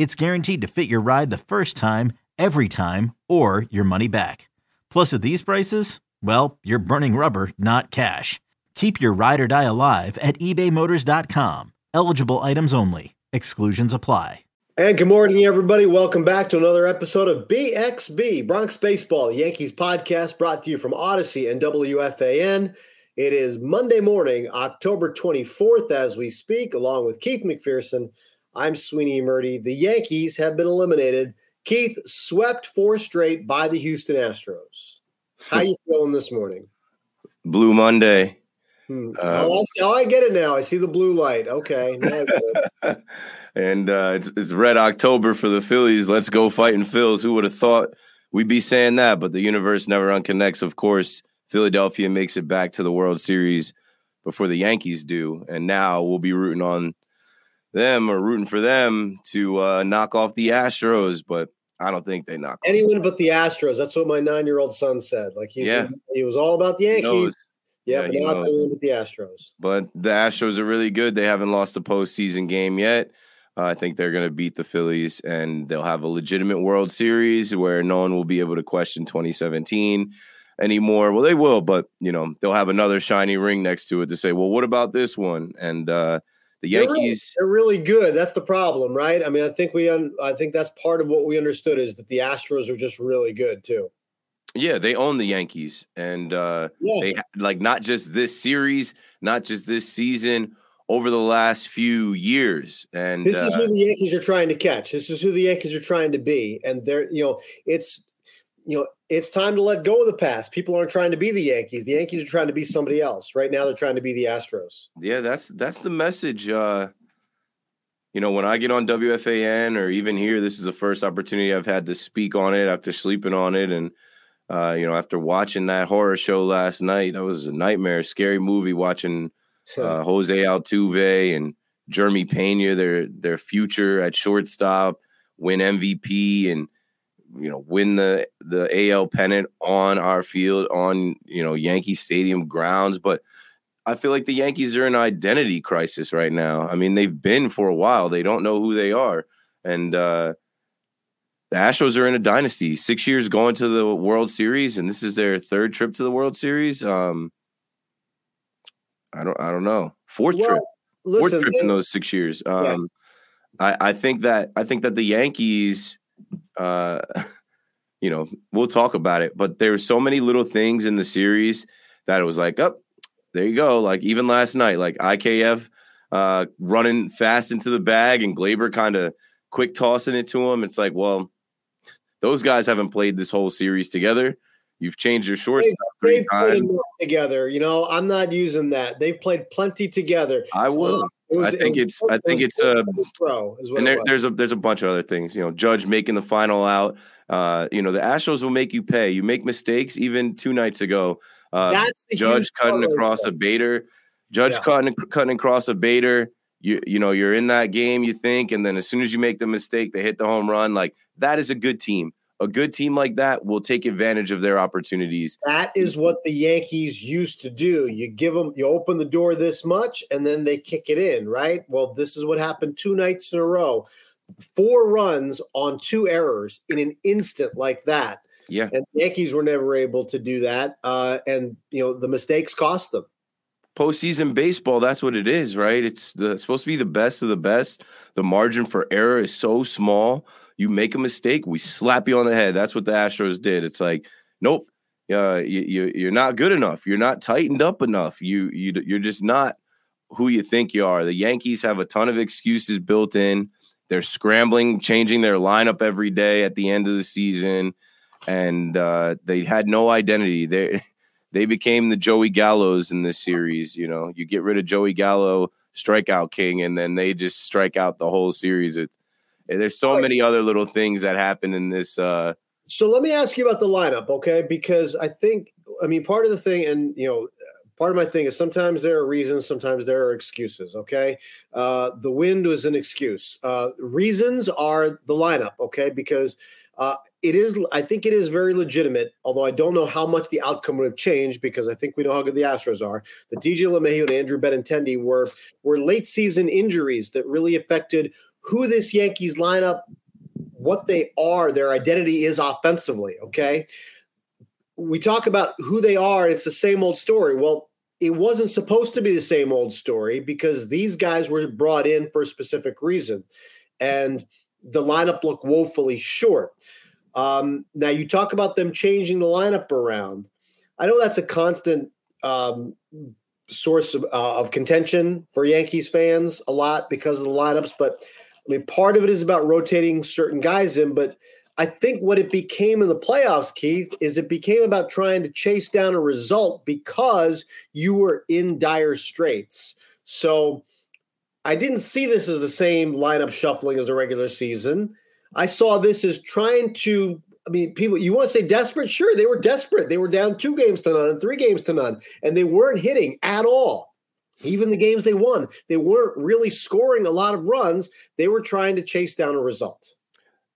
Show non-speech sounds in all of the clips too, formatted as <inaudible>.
it's guaranteed to fit your ride the first time, every time, or your money back. Plus, at these prices, well, you're burning rubber, not cash. Keep your ride or die alive at ebaymotors.com. Eligible items only. Exclusions apply. And good morning, everybody. Welcome back to another episode of BXB, Bronx Baseball, the Yankees podcast brought to you from Audacy and WFAN. It is Monday morning, October 24th, as we speak, along with Keith McPherson. I'm Sweeny Murti. The Yankees have been eliminated. Keith swept four straight by the Houston Astros. How you feeling this morning? Blue Monday. Hmm. Uh, oh, I oh, I get it now. I see the blue light. Okay. <laughs> and uh, it's, it's Red October for the Phillies. Let's go fighting Phils. Who would have thought we'd be saying that? But the universe never unconnects. Of course, Philadelphia makes it back to the World Series before the Yankees do. And now we'll be rooting on them or rooting for them to uh, knock off the Astros, but I don't think they knock anyone but the Astros. That's what my nine year old son said. Like he, yeah. he was all about the Yankees. Yeah, yeah, but now it's with the Astros. But the Astros are really good. They haven't lost a postseason game yet. Uh, I think they're going to beat the Phillies, and they'll have a legitimate World Series where no one will be able to question 2017 anymore. Well, they will, but you know they'll have another shiny ring next to it to say, "Well, what about this one?" And uh, the Yankees they're really, they're really, good. That's the problem, right? I mean, I think we un, I think that's part of what we understood is that the Astros are just really good too. Yeah, they own the Yankees and uh yeah. they like not just this series, not just this season, over the last few years. And this is uh, who the Yankees are trying to catch. This is who the Yankees are trying to be. And they're, you know, it's you know, it's time to let go of the past. People aren't trying to be the Yankees. The Yankees are trying to be somebody else. Right now, they're trying to be the Astros. Yeah, that's that's the message. Uh, you know, when I get on WFAN or even here, this is the first opportunity I've had to speak on it after sleeping on it, and uh, you know, after watching that horror show last night, that was a nightmare, scary movie. Watching <laughs> uh, Jose Altuve and Jeremy Pena, their their future at shortstop, win MVP and you know win the the AL pennant on our field on you know Yankee Stadium grounds but I feel like the Yankees are in an identity crisis right now. I mean, they've been for a while. They don't know who they are. And uh the Astros are in a dynasty. 6 years going to the World Series and this is their third trip to the World Series. Um I don't I don't know. Fourth well, trip. Listen, Fourth trip they, in those 6 years. Um yeah. I I think that I think that the Yankees uh, <laughs> you know, we'll talk about it. But there were so many little things in the series that it was like, oh, there you go. Like even last night, like IKF uh, running fast into the bag and Gleyber kind of quick tossing it to him. It's like, well, those guys haven't played this whole series together. You've changed your shortstop they, three times together. You know, I'm not using that. They've played plenty together. I will. Was, I think it's. I think it's a. Pro and there, there's a there's a bunch of other things. You know, Judge making the final out. Uh, you know, the Astros will make you pay. You make mistakes. Even two nights ago, uh, Judge cutting across a Bader. Judge yeah. cutting cutting across a Bader. You you know you're in that game. You think, and then as soon as you make the mistake, they hit the home run. Like that is a good team a good team like that will take advantage of their opportunities. That is what the Yankees used to do. You give them, you open the door this much, and then they kick it in, right? Well, this is what happened two nights in a row. Four runs on two errors in an instant like that. Yeah. And the Yankees were never able to do that. Uh, and, you know, the mistakes cost them. Postseason baseball, that's what it is, right? It's, the, it's supposed to be the best of the best. The margin for error is so small You make a mistake, we slap you on the head. That's what the Astros did. It's like, nope, uh, you, you you're not good enough. You're not tightened up enough. You you you're just not who you think you are. The Yankees have a ton of excuses built in. They're scrambling, changing their lineup every day at the end of the season, and uh, they had no identity. They <laughs> they became the Joey Gallos in this series. You know, you get rid of Joey Gallo, strikeout king, and then they just strike out the whole series. It, there's so many other little things that happen in this. Uh, so let me ask you about the lineup, okay? Because I think, I mean, part of the thing, and you know, part of my thing is sometimes there are reasons, sometimes there are excuses. Okay, uh, the wind was an excuse. Uh, reasons are the lineup. Okay, because uh, it is, I think it is very legitimate. Although I don't know how much the outcome would have changed because I think we know how good the Astros are. The DJ LeMahieu and Andrew Benintendi were were late season injuries that really affected who this Yankees lineup, what they are, their identity is offensively. Okay. We talk about who they are, it's the same old story. Well, it wasn't supposed to be the same old story because these guys were brought in for a specific reason. And the lineup looked woefully short. Um, now, you talk about them changing the lineup around. I know that's a constant um, source of, uh, of contention for Yankees fans a lot because of the lineups, but I mean, part of it is about rotating certain guys in, but I think what it became in the playoffs, Keith, is it became about trying to chase down a result because you were in dire straits. So I didn't see this as the same lineup shuffling as a regular season. I saw this as trying to. I mean, people, you want to say desperate? Sure, they were desperate. They were down two games to none and three games to none, and they weren't hitting at all. Even the games they won, they weren't really scoring a lot of runs. They were trying to chase down a result.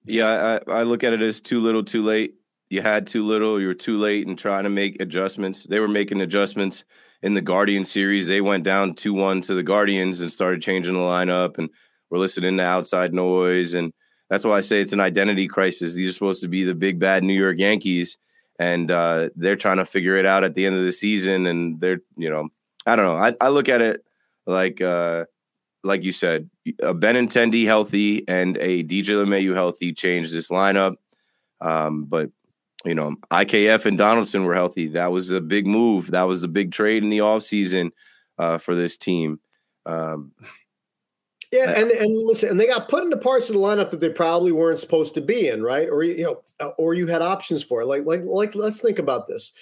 Yeah, I, I look at it as too little, too late. You had too little, you were too late in trying to make adjustments. They were making adjustments in the Guardian series. They went down 2 1 to the Guardians and started changing the lineup and we're listening to outside noise. And that's why I say it's an identity crisis. These are supposed to be the big, bad New York Yankees. And uh, they're trying to figure it out at the end of the season. And they're, you know, I don't know. I, I look at it like, uh, like you said, a Benintendi healthy and a DJ LeMahieu healthy changed this lineup. Um, but you know, IKF and Donaldson were healthy. That was a big move. That was a big trade in the offseason uh, for this team. Um, yeah, and and listen, and they got put into parts of the lineup that they probably weren't supposed to be in, right? Or you know, or you had options for. Like like like let's think about this.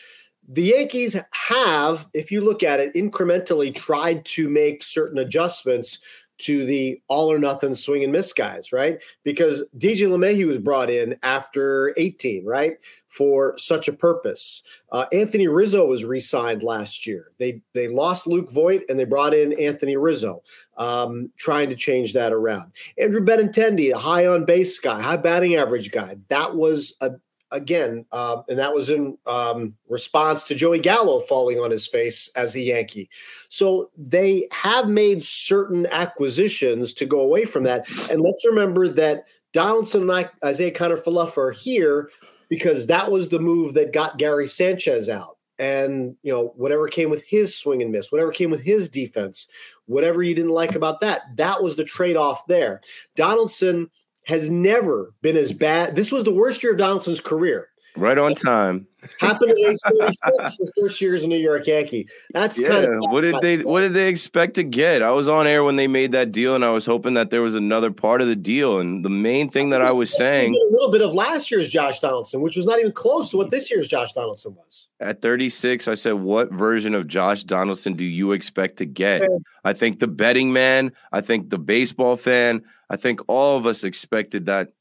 The Yankees have, if you look at it incrementally, tried to make certain adjustments to the all or nothing swing and miss guys, right? Because DJ LeMahieu was brought in after 18, right? For such a purpose. Uh, Anthony Rizzo was re-signed last year. They they lost Luke Voit and they brought in Anthony Rizzo, um, trying to change that around. Andrew Benintendi, a high on base guy, high batting average guy. That was a again, uh, and that was in um, response to Joey Gallo falling on his face as a Yankee. So they have made certain acquisitions to go away from that. And let's remember that Donaldson and I, Isiah Kiner-Falefa are here because that was the move that got Gary Sanchez out. And you know whatever came with his swing and miss, whatever came with his defense, whatever you didn't like about that, that was the trade off there. Donaldson has never been as bad. This was the worst year of Donaldson's career. Right on time. Happened at age 36, his first year as a New York Yankee. That's yeah. kind of what did they what did they expect to get? I was on air when they made that deal, and I was hoping that there was another part of the deal. And the main thing that I was saying a little bit of last year's Josh Donaldson, which was not even close to what this year's Josh Donaldson was. At 36, I said, What version of Josh Donaldson do you expect to get? I think the betting man, I think the baseball fan, I think all of us expected that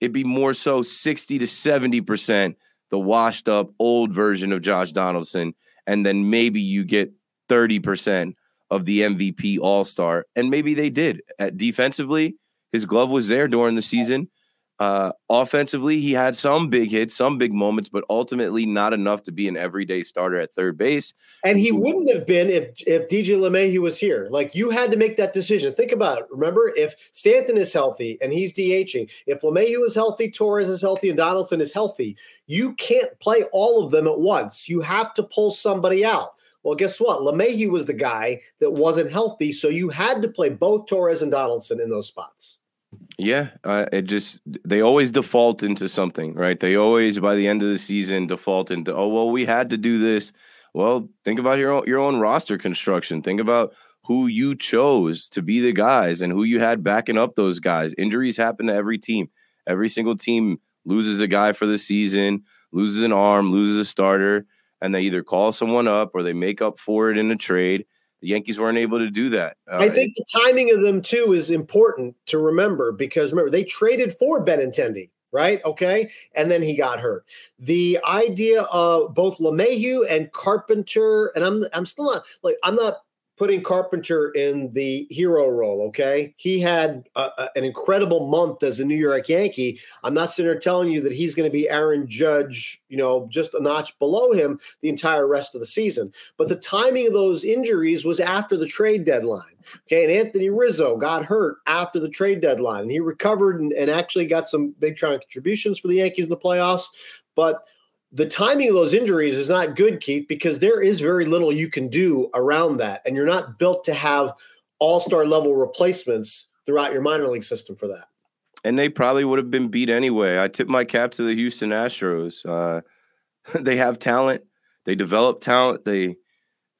it'd be more so 60 to 70% the washed up old version of Josh Donaldson. And then maybe you get 30% of the MVP All Star. And maybe they did. At defensively, his glove was there during the season. Uh, offensively, he had some big hits, some big moments, but ultimately not enough to be an everyday starter at third base. And he wouldn't have been if if DJ LeMahieu was here. Like you had to make that decision. Think about it. Remember, if Stanton is healthy and he's DHing, if LeMahieu is healthy, Torres is healthy, and Donaldson is healthy, you can't play all of them at once. You have to pull somebody out. Well, guess what? LeMahieu was the guy that wasn't healthy, so you had to play both Torres and Donaldson in those spots. Yeah, uh, it just they always default into something, right? They always by the end of the season default into oh well we had to do this. Well, think about your own, your own roster construction. Think about who you chose to be the guys and who you had backing up those guys. Injuries happen to every team. Every single team loses a guy for the season, loses an arm, loses a starter, and they either call someone up or they make up for it in a trade. The Yankees weren't able to do that. Uh, I think the timing of them too is important to remember because remember they traded for Benintendi, right? Okay, and then he got hurt. The idea of both LeMahieu and Carpenter, and I'm I'm still not like I'm not putting Carpenter in the hero role. Okay, he had a, a, an incredible month as a New York Yankee. I'm not sitting here telling you that he's going to be Aaron Judge, you know, just a notch below him the entire rest of the season. But the timing of those injuries was after the trade deadline. Okay, and Anthony Rizzo got hurt after the trade deadline, and he recovered and, and actually got some big contributions for the Yankees in the playoffs. But the timing of those injuries is not good, Keith, because there is very little you can do around that. And you're not built to have all star level replacements throughout your minor league system for that. And they probably would have been beat anyway. I tip my cap to the Houston Astros. Uh, <laughs> they have talent, they develop talent, they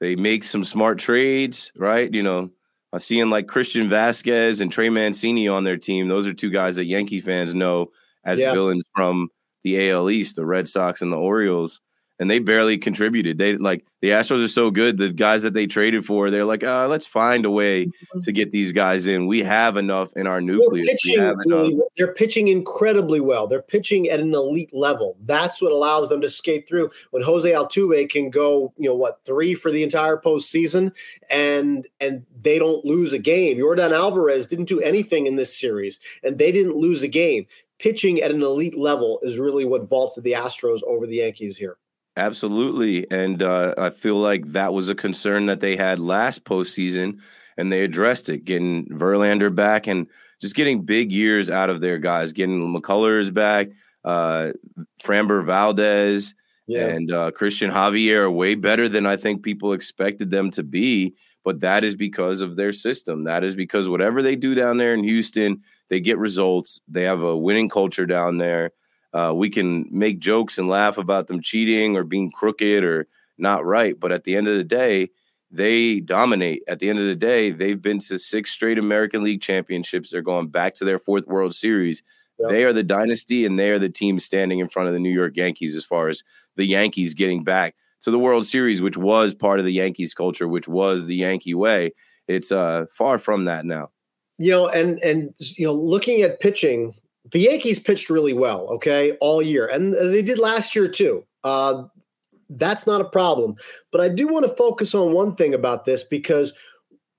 they make some smart trades, right? You know, I'm seeing like Christian Vazquez and Trey Mancini on their team. Those are two guys that Yankee fans know as yeah. villains from the AL East, the Red Sox and the Orioles, and they barely contributed. They like the Astros are so good. The guys that they traded for, they're like, uh, let's find a way mm-hmm. to get these guys in. We have enough in our nucleus. They're pitching, really, they're pitching incredibly well. They're pitching at an elite level. That's what allows them to skate through. When Jose Altuve can go, you know, what three for the entire postseason, and and they don't lose a game. Yordan Alvarez didn't do anything in this series, and they didn't lose a game pitching at an elite level is really what vaulted the Astros over the Yankees here. Absolutely. And uh, I feel like that was a concern that they had last postseason, and they addressed it, getting Verlander back and just getting big years out of their guys, getting McCullers back, uh, Framber Valdez, yeah. and uh, Cristian Javier way better than I think people expected them to be. But that is because of their system. That is because whatever they do down there in Houston, they get results. They have a winning culture down there. Uh, we can make jokes and laugh about them cheating or being crooked or not right, but at the end of the day, they dominate. At the end of the day, they've been to six straight American League championships. They're going back to their fourth World Series. Yep. They are the dynasty, and they are the team standing in front of the New York Yankees as far as the Yankees getting back to the World Series, which was part of the Yankees culture, which was the Yankee way. It's uh, far from that now you know, and and you know, looking at pitching, the Yankees pitched really well, okay, all year, and they did last year too. Uh, that's not a problem, but I do want to focus on one thing about this because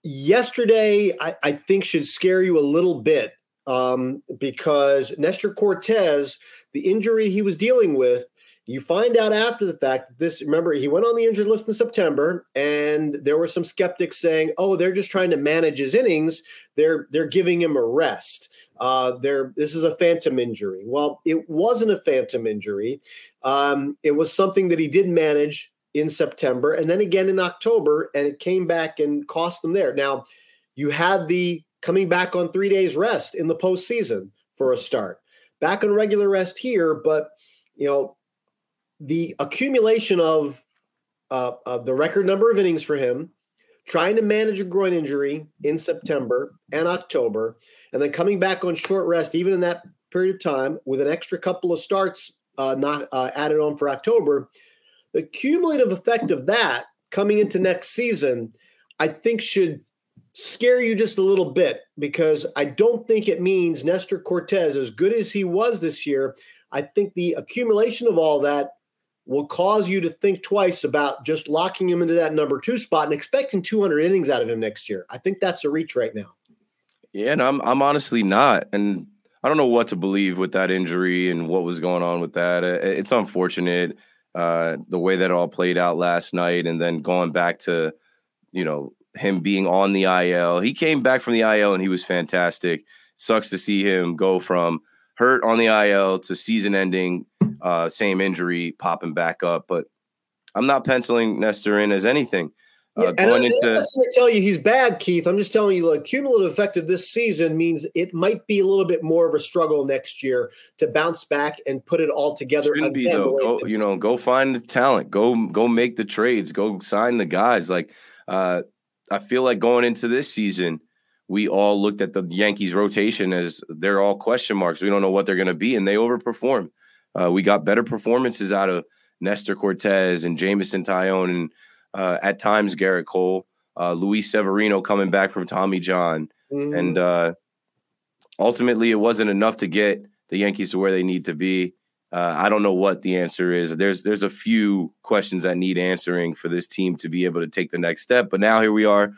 yesterday I, I think should scare you a little bit um, because Nestor Cortes, the injury he was dealing with, you find out after the fact that this, remember, he went on the injured list in September, and there were some skeptics saying, "Oh, they're just trying to manage his innings. They're they're giving him a rest. Uh, they're this is a phantom injury." Well, it wasn't a phantom injury. Um, it was something that he did manage in September, and then again in October, and it came back and cost them there. Now, you had the coming back on three days rest in the postseason for a start, back on regular rest here, but you know the accumulation of uh, uh, the record number of innings for him, trying to manage a groin injury in September and October, and then coming back on short rest, even in that period of time, with an extra couple of starts uh, not uh, added on for October, the cumulative effect of that coming into next season, I think should scare you just a little bit because I don't think it means Nestor Cortes, as good as he was this year, I think the accumulation of all that will cause you to think twice about just locking him into that number two spot and expecting 200 innings out of him next year. I think that's a reach right now. Yeah, and I'm I'm honestly not, and I don't know what to believe with that injury and what was going on with that. It's unfortunate uh, the way that all played out last night, and then going back to you know him being on the IL. He came back from the IL and he was fantastic. Sucks to see him go from hurt on the IL to season ending, uh, same injury popping back up. But I'm not penciling Nestor in as anything. Uh, yeah, and I, into, I'm not going to tell you he's bad, Keith. I'm just telling you, like cumulative effect of this season means it might be a little bit more of a struggle next year to bounce back and put it all together. Be though. Go, you know, go find the talent. Go go make the trades. Go sign the guys. Like uh, I feel like going into this season, we all looked at the Yankees rotation as they're all question marks. We don't know what they're going to be, and they overperform. Uh, we got better performances out of Nestor Cortes and Jameson Taillon and uh, at times Gerrit Cole, uh, Luis Severino coming back from Tommy John, mm-hmm. and uh, ultimately it wasn't enough to get the Yankees to where they need to be. Uh, I don't know what the answer is. There's there's a few questions that need answering for this team to be able to take the next step. But now here we are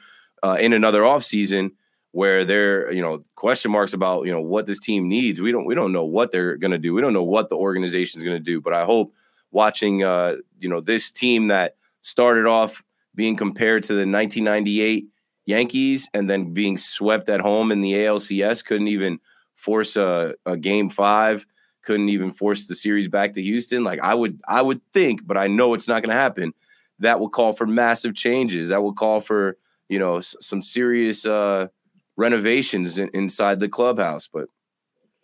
uh, in another offseason where there you know question marks about you know what this team needs. We don't we don't know what they're going to do. We don't know what the organization is going to do. But I hope watching uh, you know this team that started off being compared to the 1998 Yankees and then being swept at home in the ALCS, couldn't even force a, a game five, couldn't even force the series back to Houston. Like I would, I would think, but I know it's not going to happen. That will call for massive changes. That will call for you know s- some serious uh, renovations in, inside the clubhouse. But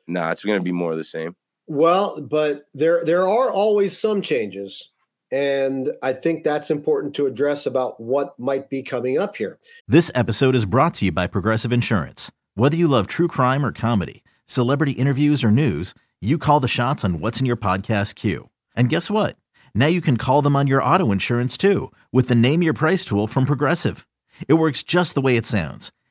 nah, it's going to be more of the same. Well, but there there are always some changes. And I think that's important to address about what might be coming up here. This episode is brought to you by Progressive Insurance. Whether you love true crime or comedy, celebrity interviews or news, you call the shots on what's in your podcast queue. And guess what? Now you can call them on your auto insurance too with the Name Your Price tool from Progressive. It works just the way it sounds.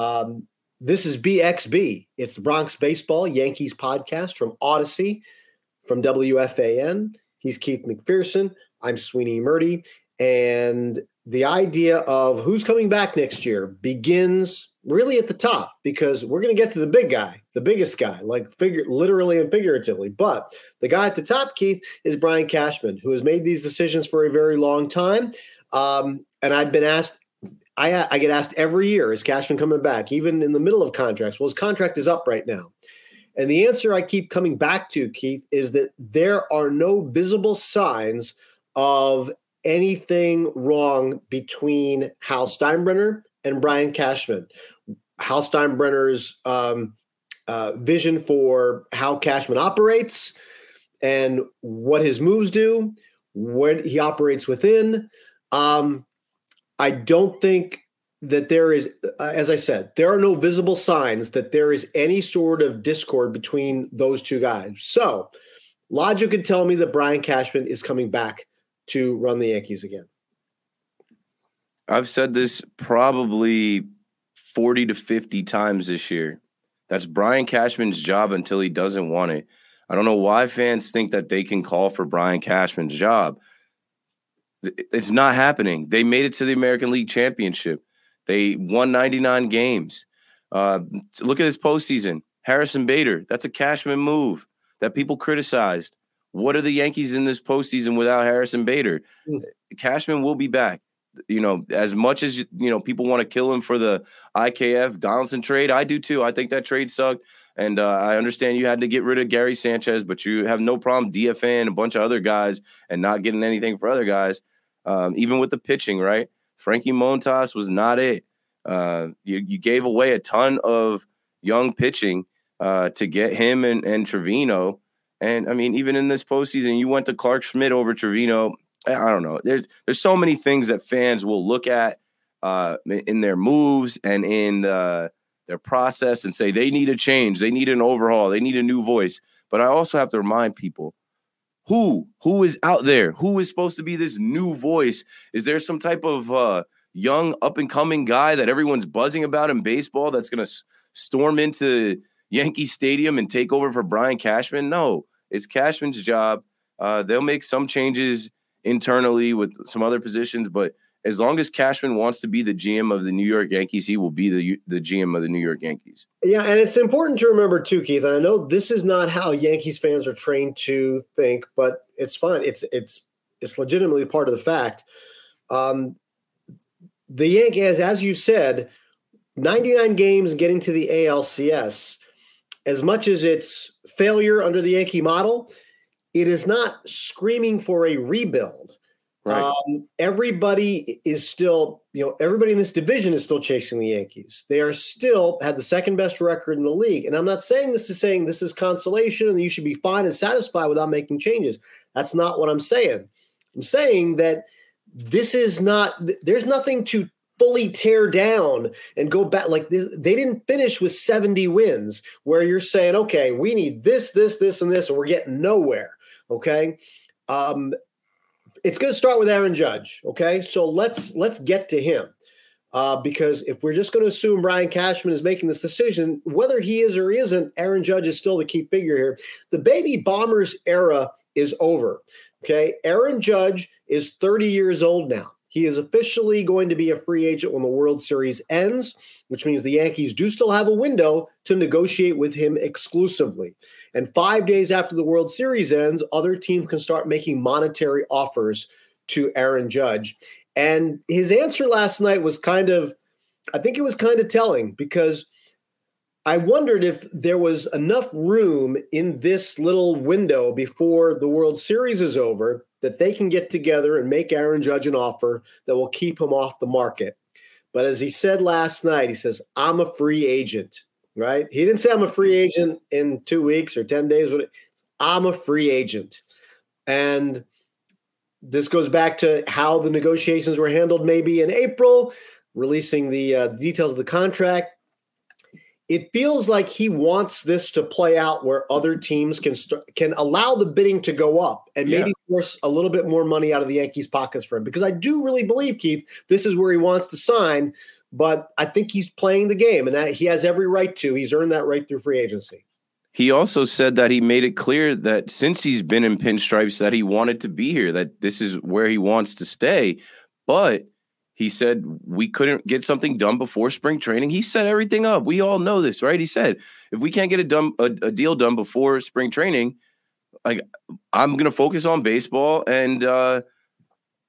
Um, this is BXB. It's the Bronx Baseball Yankees podcast from Audacy, from WFAN. He's Keith McPherson. I'm Sweeny Murti. And the idea of who's coming back next year begins really at the top because we're going to get to the big guy, the biggest guy, like figure literally and figuratively. But the guy at the top, Keith, is Brian Cashman, who has made these decisions for a very long time. Um, and I've been asked, I, I get asked every year, is Cashman coming back, even in the middle of contracts? Well, his contract is up right now. And the answer I keep coming back to, Keith, is that there are no visible signs of anything wrong between Hal Steinbrenner and Brian Cashman. Hal Steinbrenner's um, uh, vision for how Cashman operates and what his moves do, what he operates within. Um, I don't think that there is, uh, as I said, there are no visible signs that there is any sort of discord between those two guys. So, logic could tell me that Brian Cashman is coming back to run the Yankees again? I've said this probably 40 to 50 times this year. That's Brian Cashman's job until he doesn't want it. I don't know why fans think that they can call for Brian Cashman's job. It's not happening. They made it to the American League Championship. They won 99 games. Uh, look at this postseason. Harrison Bader, that's a Cashman move that people criticized. What are the Yankees in this postseason without Harrison Bader? Mm. Cashman will be back. You know, as much as you know, people want to kill him for the IKF Donaldson trade. I do too. I think that trade sucked, and uh, I understand you had to get rid of Gary Sanchez, but you have no problem DFAing a bunch of other guys and not getting anything for other guys. Um, even with the pitching, right? Frankie Montas was not it. Uh, you, you gave away a ton of young pitching uh, to get him and, and Trivino and I mean, even in this postseason, you went to Clarke Schmidt over Trivino. I don't know. There's there's so many things that fans will look at uh, in their moves and in uh, their process and say they need a change, they need an overhaul, they need a new voice. But I also have to remind people Who? Who is out there? Who is supposed to be this new voice? Is there some type of uh, young up and coming guy that everyone's buzzing about in baseball that's going to s- storm into Yankee Stadium and take over for Brian Cashman? No, it's Cashman's job. Uh, they'll make some changes internally with some other positions, but as long as Cashman wants to be the GM of the New York Yankees, he will be the the GM of the New York Yankees. Yeah, and it's important to remember too, Keith. And I know this is not how Yankees fans are trained to think, but it's fine. It's it's it's legitimately part of the fact. Um, the Yankees, as you said, 99 games getting to the ALCS. As much as it's failure under the Yankee model, it is not screaming for a rebuild. Right. Um, everybody is still, you know, everybody in this division is still chasing the Yankees. They are still had the second best record in the league. And I'm not saying this is saying this is consolation and you should be fine and satisfied without making changes. That's not what I'm saying. I'm saying that this is not, there's nothing to fully tear down and go back. Like they, they didn't finish with 70 wins where you're saying, okay, we need this, this, this, and this, and we're getting nowhere. Okay. Um, it's going to start with Aaron Judge. Okay, so let's let's get to him uh, because if we're just going to assume Brian Cashman is making this decision, whether he is or isn't, Aaron Judge is still the key figure here. The baby bombers era is over. Okay, Aaron Judge is 30 years old now. He is officially going to be a free agent when the World Series ends, which means the Yankees do still have a window to negotiate with him exclusively. And five days after the World Series ends, other teams can start making monetary offers to Aaron Judge. And his answer last night was kind of, I think it was kind of telling because I wondered if there was enough room in this little window before the World Series is over that they can get together and make Aaron Judge an offer that will keep him off the market. But as he said last night, he says, I'm a free agent right? He didn't say I'm a free agent in two weeks or 10 days. I'm a free agent. And this goes back to how the negotiations were handled maybe in April, releasing the uh, details of the contract. It feels like he wants this to play out where other teams can st- can allow the bidding to go up and maybe yeah. force a little bit more money out of the Yankees' pockets for him. Because I do really believe, Keith, this is where he wants to sign but I think he's playing the game and that he has every right to. He's earned that right through free agency. He also said that he made it clear that since he's been in pinstripes that he wanted to be here, that this is where he wants to stay. But he said we couldn't get something done before spring training. He set everything up. We all know this, right? He said if we can't get a, done, a, a deal done before spring training, like I'm gonna focus on baseball and uh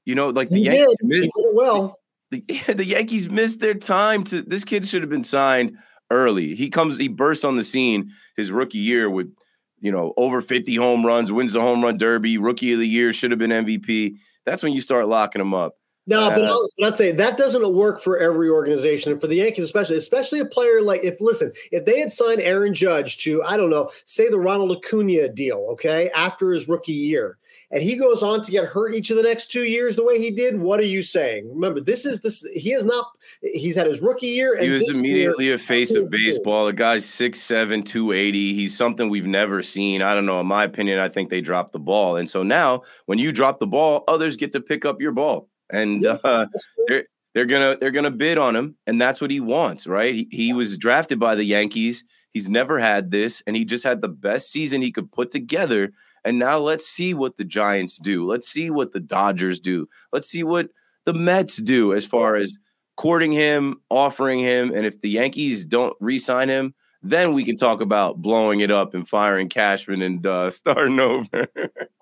you know, like the he Yankees did. Missed, well the, <laughs> the Yankees missed their time to this kid should have been signed early. He comes, he bursts on the scene his rookie year with, you know, over 50 home runs, wins the home run derby, rookie of the year, should have been MVP. That's when you start locking him up. No, but uh, I'll, I'll say that doesn't work for every organization, and for the Yankees especially, especially a player like if listen, if they had signed Aaron Judge to I don't know, say the Ronald Acuna deal, okay, after his rookie year, and he goes on to get hurt each of the next two years the way he did, what are you saying? Remember, this is this. He is not. He's had his rookie year. he was immediately year, a face of baseball. The guy's 6'7", 280. He's something we've never seen. I don't know. In my opinion, I think they dropped the ball. And so now, when you drop the ball, others get to pick up your ball, and yeah, uh, they're they're gonna they're gonna bid on him, and that's what he wants, right? He, he was drafted by the Yankees. He's never had this, and he just had the best season he could put together and now let's see what the Giants do. Let's see what the Dodgers do. Let's see what the Mets do as far as courting him, offering him. And if the Yankees don't re sign him, then we can talk about blowing it up and firing Cashman and uh, <laughs> starting over.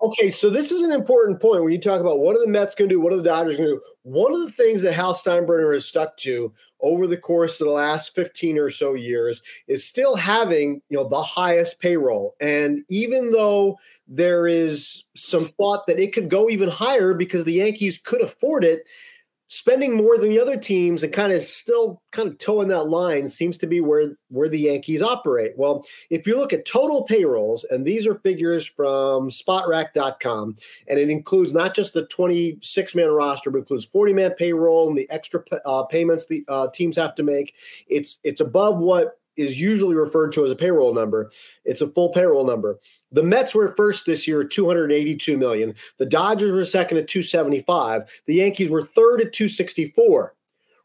okay, so this is an important point when you talk about what are the Mets going to do, what are the Dodgers going to do. One of the things that Hal Steinbrenner has stuck to over the course of the last 15 or so years is still having, you know, the highest payroll. And even though there is some thought that it could go even higher because the Yankees could afford it, spending more than the other teams and kind of still kind of toeing that line seems to be where where the Yankees operate. Well, if you look at total payrolls, and these are figures from Spotrac.com, and it includes not just the 26 man roster, but includes 40 man payroll and the extra uh, payments the uh, teams have to make. It's it's above what is usually referred to as a payroll number. It's a full payroll number. The Mets were first this year at 282 million. The Dodgers were second at 275. The Yankees were third at 264.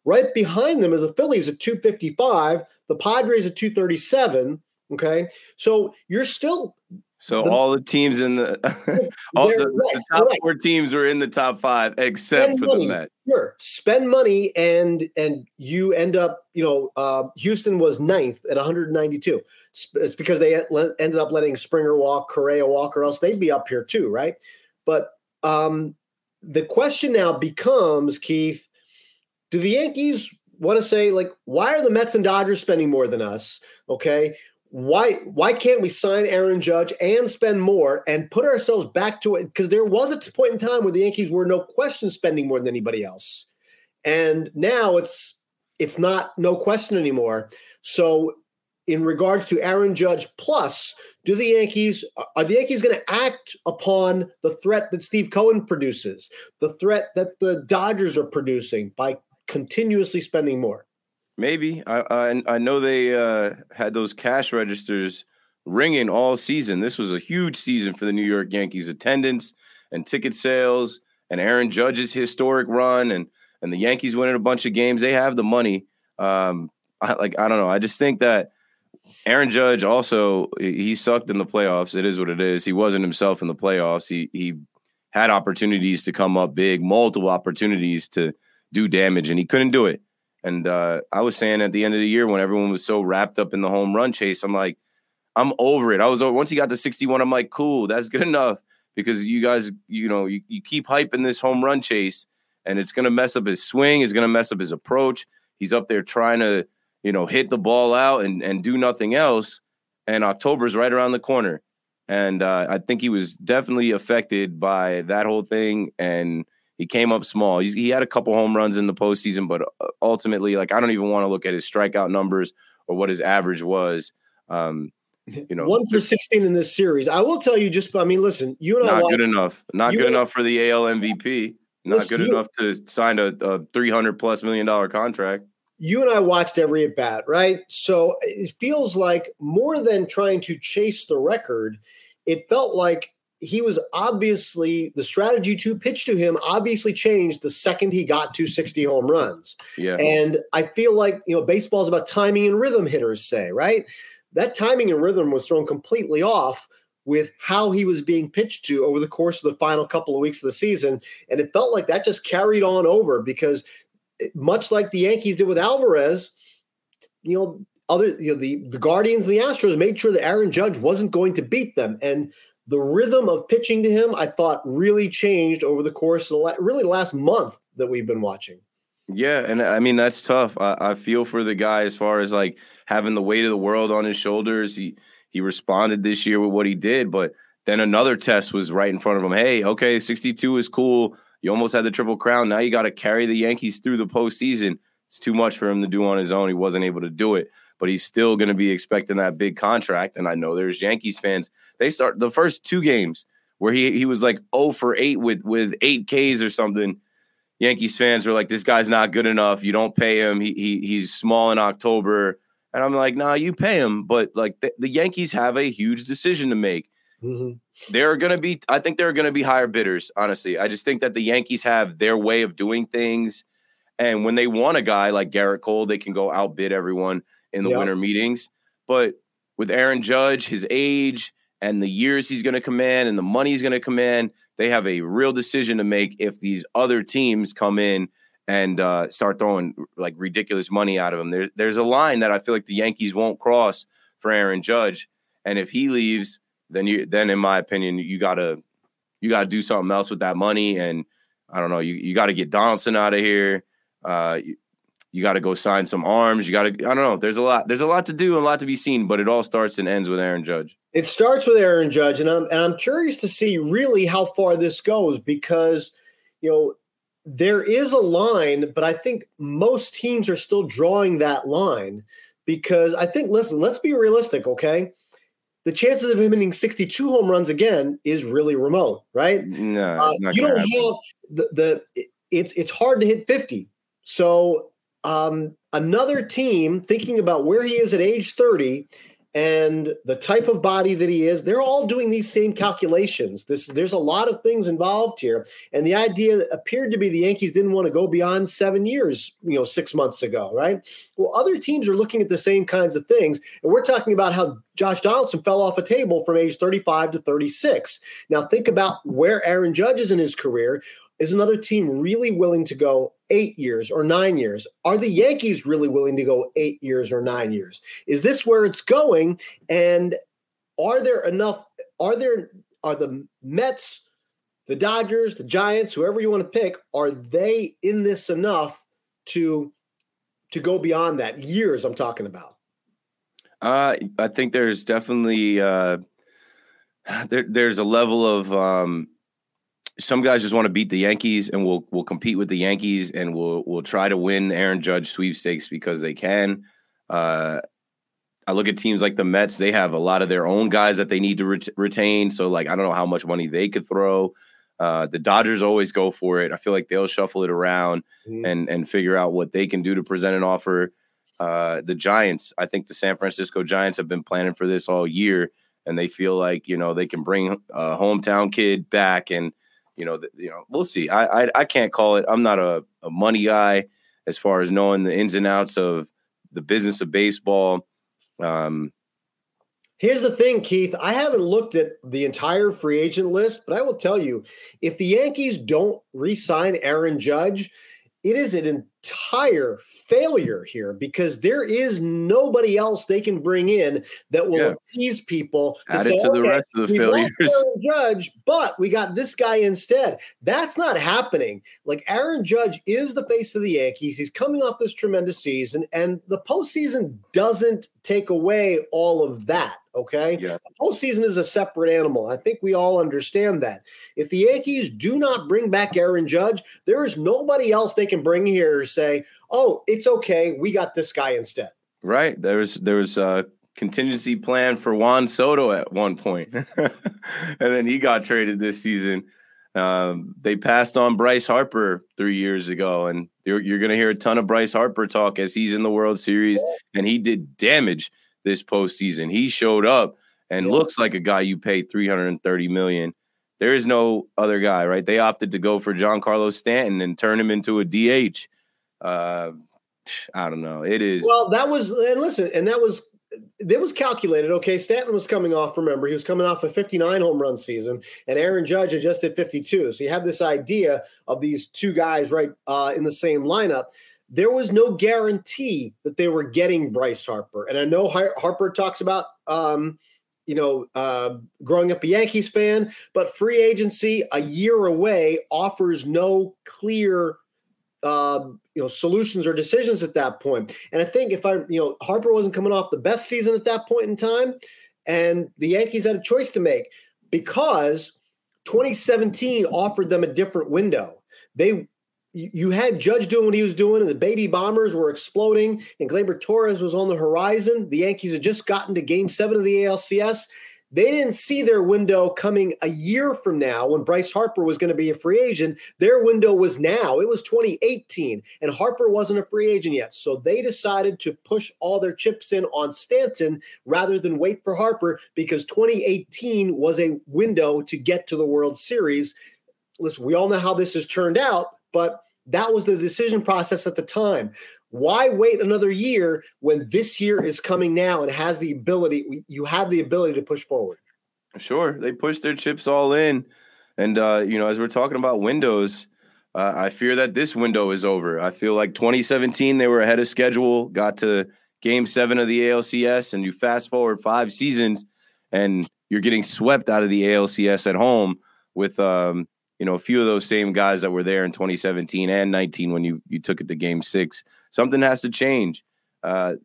Right behind them is the Phillies at 255, the Padres at 237. Okay. So you're still so the, all the teams in the <laughs> <laughs> all the, right, the top four teams were in the top five except Spend for money, the Mets. Sure, spend money and and you end up. You know, uh, Houston was ninth at 192. It's because they ended up letting Springer walk, Correa walk, or else they'd be up here too, right? But um, the question now becomes, Keith, do the Yankees want to say like, why are the Mets and Dodgers spending more than us? Okay, why why can't we sign Aaron Judge and spend more and put ourselves back to it? Because there was a point in time where the Yankees were no question spending more than anybody else, and now it's it's not no question anymore. So, in regards to Aaron Judge plus, do the Yankees are the Yankees going to act upon the threat that Steve Cohen produces, the threat that the Dodgers are producing by continuously spending more? Maybe I I, I know they uh, had those cash registers ringing all season. This was a huge season for the New York Yankees attendance and ticket sales and Aaron Judge's historic run and and the Yankees winning a bunch of games. They have the money. Um, I, like I don't know. I just think that Aaron Judge also he sucked in the playoffs. It is what it is. He wasn't himself in the playoffs. He he had opportunities to come up big, multiple opportunities to do damage, and he couldn't do it. And uh, I was saying at the end of the year when everyone was so wrapped up in the home run chase, I'm like, I'm over it. I was once he got to 61, I'm like, cool, that's good <laughs> enough because you guys, you know, you, you keep hyping this home run chase, and it's gonna mess up his swing, it's gonna mess up his approach. He's up there trying to, you know, hit the ball out and and do nothing else. And October's right around the corner, and uh, I think he was definitely affected by that whole thing and he came up small. He's, he had a couple home runs in the postseason, but uh, ultimately, like I don't even want to look at his strikeout numbers or what his average was. Um, <laughs> you know, one for sixteen in this series. I will tell you, just I mean, listen, you and not I not good enough. Not good enough for the AL MVP. Not listen, good you, enough to sign a, a three hundred plus million dollar contract. You and I watched every at bat, right? So it feels like more than trying to chase the record, it felt like he was obviously the strategy to pitch to him obviously changed the second he got to 60 home runs. Yeah. And I feel like, you know, baseball is about timing and rhythm, hitters say, right? That timing and rhythm was thrown completely off with how he was being pitched to over the course of the final couple of weeks of the season. And it felt like that just carried on over because eh, much like the Yankees did with Alvarez, you know, other you know the, the Guardians and the Astros made sure that Aaron Judge wasn't going to beat them. And the rhythm of pitching to him, I thought, really changed over the course of the la- really last month that we've been watching. Yeah, and I mean that's tough. I, I, feel for the guy as far as like having the weight of the world on his shoulders. He he responded this year with what he did, but then another test was right in front of him. Hey, okay, 62 is cool. You almost had the triple crown. Now you got to carry the Yankees through the postseason. It's too much for him to do on his own. He wasn't able to do it but he's still going to be expecting that big contract. And I know there's Yankees fans. They start the first two games where he he was like 0 for 8 with with 8 Ks or something. Yankees fans were like, this guy's not good enough. You don't pay him. He, he he's small in October. And I'm like, nah, you pay him. But like the, the Yankees have a huge decision to make. Mm-hmm. There are going to be, I think there are going to be higher bidders, honestly. I just think that the Yankees have their way of doing things. And when they want a guy like Gerrit Cole, they can go outbid everyone in the yep. winter meetings. But with Aaron Judge, his age and the years he's going to command and the money he's going to command, they have a real decision to make if these other teams come in and uh, start throwing like ridiculous money out of him. There's there's a line that I feel like the Yankees won't cross for Aaron Judge, and if he leaves, then you then in my opinion you gotta you gotta do something else with that money, and I don't know you you got to get Donaldson out of here. Uh, you got to go sign some arms. You got to, I don't know. There's a lot, there's a lot to do and a lot to be seen, but it all starts and ends with Aaron Judge. It starts with Aaron Judge. And I'm, and I'm curious to see really how far this goes because, you know, there is a line, but I think most teams are still drawing that line because I think, listen, let's be realistic, okay? The chances of him hitting 62 home runs again is really remote, right? No, uh, you don't happen. have the, the it's it's hard to hit 50. So um, another team thinking about where he is at age 30 and the type of body that he is they're all doing these same calculations. This there's a lot of things involved here. And the idea appeared to be the yankees didn't want to go beyond seven years you know six months ago right? Well other teams are looking at the same kinds of things. And we're talking about how josh donaldson fell off a table from age 35 to 36 now think about where aaron judge is in his career. Is another team really willing to go eight years or nine years? Are the Yankees really willing to go eight years or nine years? Is this where it's going? And are there enough? Are there are the Mets, the Dodgers, the Giants, whoever you want to pick, are they in this enough to to go beyond that? Years I'm talking about. Uh, I think there's definitely uh, there, there's a level of um, some guys just want to beat the Yankees and we'll we'll compete with the Yankees and we'll we'll try to win Aaron Judge sweepstakes because they can. Uh, I look at teams like the Mets; they have a lot of their own guys that they need to ret- retain. So, like, I don't know how much money they could throw. Uh, the Dodgers always go for it. I feel like they'll shuffle it around mm-hmm. and and figure out what they can do to present an offer. Uh, the Giants, I think the San Francisco Giants have been planning for this all year, and they feel like you know they can bring a hometown kid back and you know, the, you know, we'll see. I, I, I can't call it. I'm not a, a money guy as far as knowing the ins and outs of the business of baseball. Um, Here's the thing, Keith. I haven't looked at the entire free agent list, but I will tell you if the Yankees don't re sign Aaron Judge, it is an entire failure here because there is nobody else they can bring in that will yeah. appease people. To Add say, to the okay, rest of the failures. Judge, but we got this guy instead. That's not happening. Like Aaron Judge is the face of the Yankees. He's coming off this tremendous season, and the postseason doesn't take away all of that. Okay. Yeah. The postseason is a separate animal. I think we all understand that. If the Yankees do not bring back Aaron Judge, there is nobody else they can bring here to say, oh, it's okay. We got this guy instead. Right. There was there was a contingency plan for Juan Soto at one <laughs> and then he got traded this season. Um, they passed on Bryce Harper three years ago, and you're, you're going to hear a ton of Bryce Harper talk as he's in the World Series, and he did damage this postseason. He showed up and yeah. looks like a guy you pay 330 million. There is no other guy, right? They opted to go for Giancarlo Stanton and turn him into a DH. Uh, I don't know. It is well. That was and listen, and that was it was calculated. Okay, Stanton was coming off. Remember, he was coming off a 59 home run season, and Aaron Judge had just hit 52. So you have this idea of these two guys right uh, in the same lineup there was no guarantee that they were getting Bryce Harper. And I know Harper talks about, um, you know, uh, growing up a Yankees fan, but free agency a year away offers no clear, uh, you know, solutions or decisions at that point. And I think if I, you know, Harper wasn't coming off the best season at that point in time, and the Yankees had a choice to make because 2017 offered them a different window. They you had Judge doing what he was doing, and the baby bombers were exploding, and Gleyber Torres was on the horizon. The Yankees had just gotten to game seven of the ALCS. They didn't see their window coming a year from now when Bryce Harper was going to be a free agent. Their window was now. It was 2018, and Harper wasn't a free agent yet. So they decided to push all their chips in on Stanton rather than wait for Harper because 2018 was a window to get to the World Series. Listen, we all know how this has turned out, but that was the decision process at the time. Why wait another year when this year is coming now and has the ability? You have the ability to push forward. Sure, they push their chips all in, and uh, you know, as we're talking about windows, uh, I fear that this window is over. I feel like 2017 they were ahead of schedule, got to Game Seven of the ALCS, and you fast forward five seasons, and you're getting swept out of the ALCS at home with um, you know, a few of those same guys that were there in 2017 and 19 when you you took it to Game Six. Something has to change. Uh,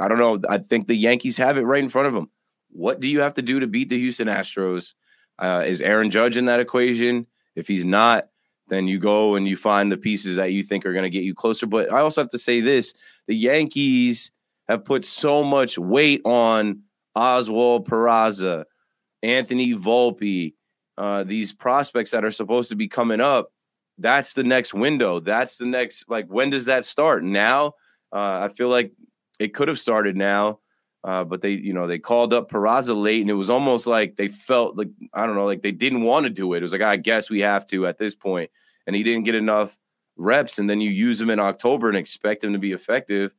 I don't know. I think the Yankees have it right in front of them. What do you have to do to beat the Houston Astros? Uh, is Aaron Judge in that equation? If he's not, then you go and you find the pieces that you think are going to get you closer. But I also have to say this: the Yankees have put so much weight on Oswald Peraza, Anthony Volpe, uh, these prospects that are supposed to be coming up, that's the next window. That's the next, like, when does that start? Now Uh, I feel like it could have started now, uh, but they, you know, they called up Peraza late, and it was almost like they felt like I don't know, like they didn't want to do it. It was like I guess we have to at this point, and he didn't get enough reps, and then you use him in October and expect him to be effective.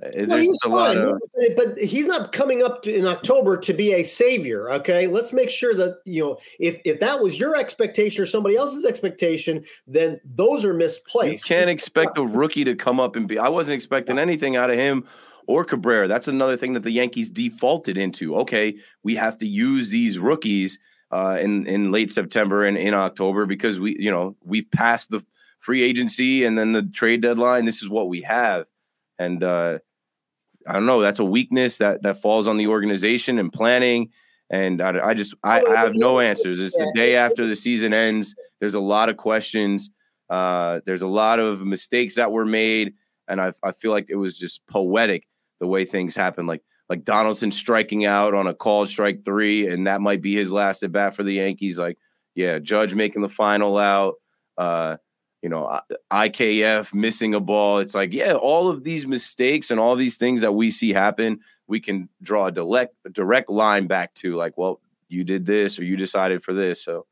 Well, he's fine, of... but he's not coming up to, in October to be a savior. Okay, let's make sure that you know if if that was your expectation or somebody else's expectation, then those are misplaced. You can't expect a rookie to come up and be. I wasn't expecting anything out of him or Cabrera. That's another thing that the Yankees defaulted into. Okay, we have to use these rookies uh, in in late September and in October because we you know we passed the free agency and then the trade deadline. This is what we have, and. uh I don't know. That's a weakness that that falls on the organization and planning. And I, I just I, I, have no answers. It's the day after the season ends. There's a lot of questions. Uh, there's a lot of mistakes that were made, and I I feel like it was just poetic the way things happened. Like like Donaldson striking out on a called strike three, and that might be his last at bat for the Yankees. Like yeah, Judge making the final out. Uh, you know, IKF missing a ball. It's like, yeah, all of these mistakes and all these things that we see happen, we can draw a direct direct line back to like, well, you did this or you decided for this. So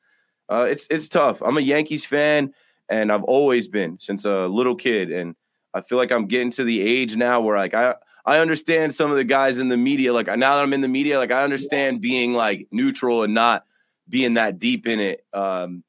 uh, it's it's tough. I'm a Yankees fan, and I've always been since a little kid, and I feel like I'm getting to the age now where like I I understand some of the guys in the media. Like now that I'm in the media, like I understand being like neutral and not being that deep in it. Um,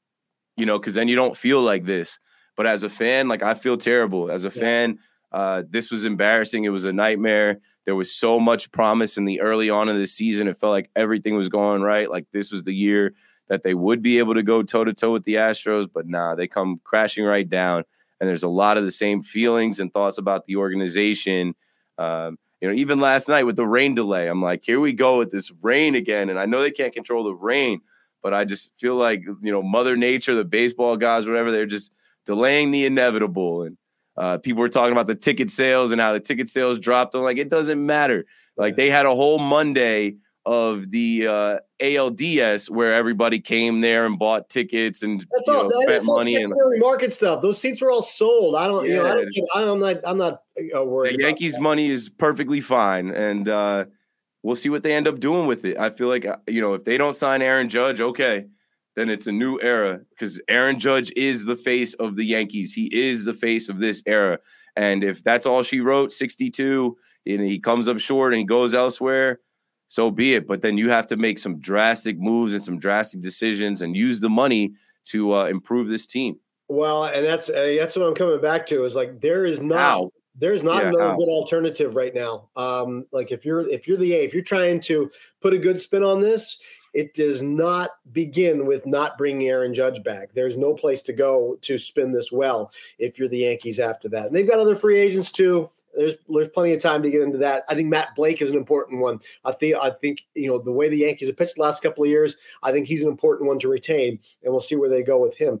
you know, because then you don't feel like this. But as a fan, like I feel terrible. As a yeah. fan, uh, this was embarrassing. It was a nightmare. There was so much promise in the early on of the season. It felt like everything was going right. Like this was the year that they would be able to go toe to toe with the Astros, but nah, they come crashing right down. And there's a lot of the same feelings and thoughts about the organization. Um, you know, even last night with the rain delay, I'm like, here we go with this rain again. And I know they can't control the rain, but I just feel like, you know, Mother Nature, the baseball guys, whatever, they're just delaying the inevitable. And uh, people were talking about the ticket sales and how the ticket sales dropped. I'm like, it doesn't matter. Like they had a whole Monday of the uh, ALDS where everybody came there and bought tickets and that's all. Know, spent money and market stuff. Those seats were all sold. I don't. Yeah, you know, I don't. I'm not. I'm not uh, worried. The Yankees' that. money is perfectly fine, and uh, we'll see what they end up doing with it. I feel like uh, you know if they don't sign Aaron Judge, okay then it's a new era because Aaron Judge is the face of the Yankees. He is the face of this era. And if that's all she wrote, 62, and he comes up short and he goes elsewhere, so be it. But then you have to make some drastic moves and some drastic decisions and use the money to uh, improve this team. Well, and that's uh, that's what I'm coming back to is like there is not there's not yeah, another good alternative right now. Um, like if you're if you're the A, if you're trying to put a good spin on this, it does not begin with not bringing Aaron Judge back. There's no place to go to spin this well if you're the Yankees after that. And they've got other free agents too. There's there's plenty of time to get into that. I think Matt Blake is an important one. I think I think you know the way the Yankees have pitched the last couple of years. I think he's an important one to retain, and we'll see where they go with him.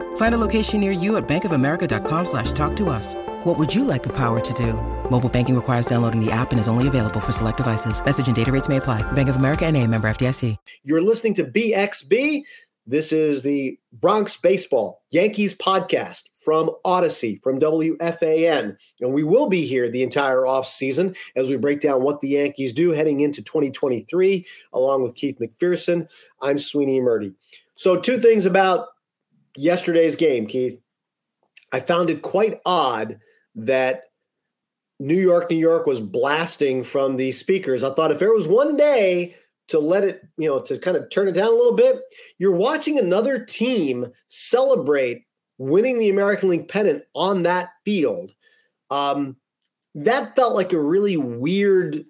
Find a location near you at bankofamerica.com slash talk to us. What would you like the power to do? Mobile banking requires downloading the app and is only available for select devices. Message and data rates may apply. Bank of America and a member FDIC. You're listening to BXB. This is the Bronx Baseball Yankees podcast from Audacy, from WFAN. And we will be here the entire off season as we break down what the Yankees do heading into 2023, along with Keith McPherson. I'm Sweeny Murti. So, two things about yesterday's game, Keith. I found it quite odd that New York, New York was blasting from the speakers. I thought if there was one day to let it, you know, to kind of turn it down a little bit, you're watching another team celebrate winning the American League pennant on that field. Um, that felt like a really weird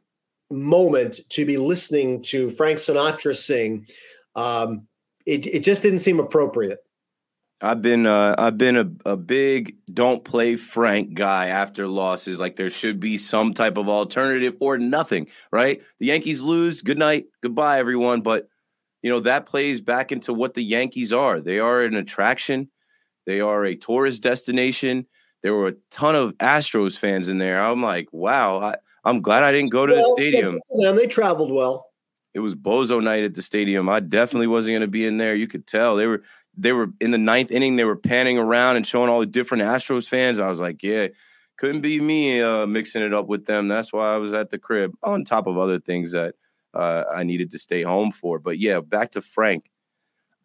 moment to be listening to Frank Sinatra sing. Um, it, it just didn't seem appropriate. I've been uh, I've been a, a big don't play Frank guy after losses. Like there should be some type of alternative or nothing, right? The Yankees lose. Good night, goodbye, everyone. But you know that plays back into what the Yankees are. They are an attraction. They are a tourist destination. There were a ton of Astros fans in there. I'm like, wow. I, I'm glad I didn't go to the stadium. Them, they traveled well. It was bozo night at the stadium. I definitely wasn't going to be in there. You could tell they were they were in the ninth inning. They were panning around and showing all the different Astros fans. I was like, yeah, couldn't be me uh, mixing it up with them. That's why I was at the crib. On top of other things that uh, I needed to stay home for. But yeah, back to Frank.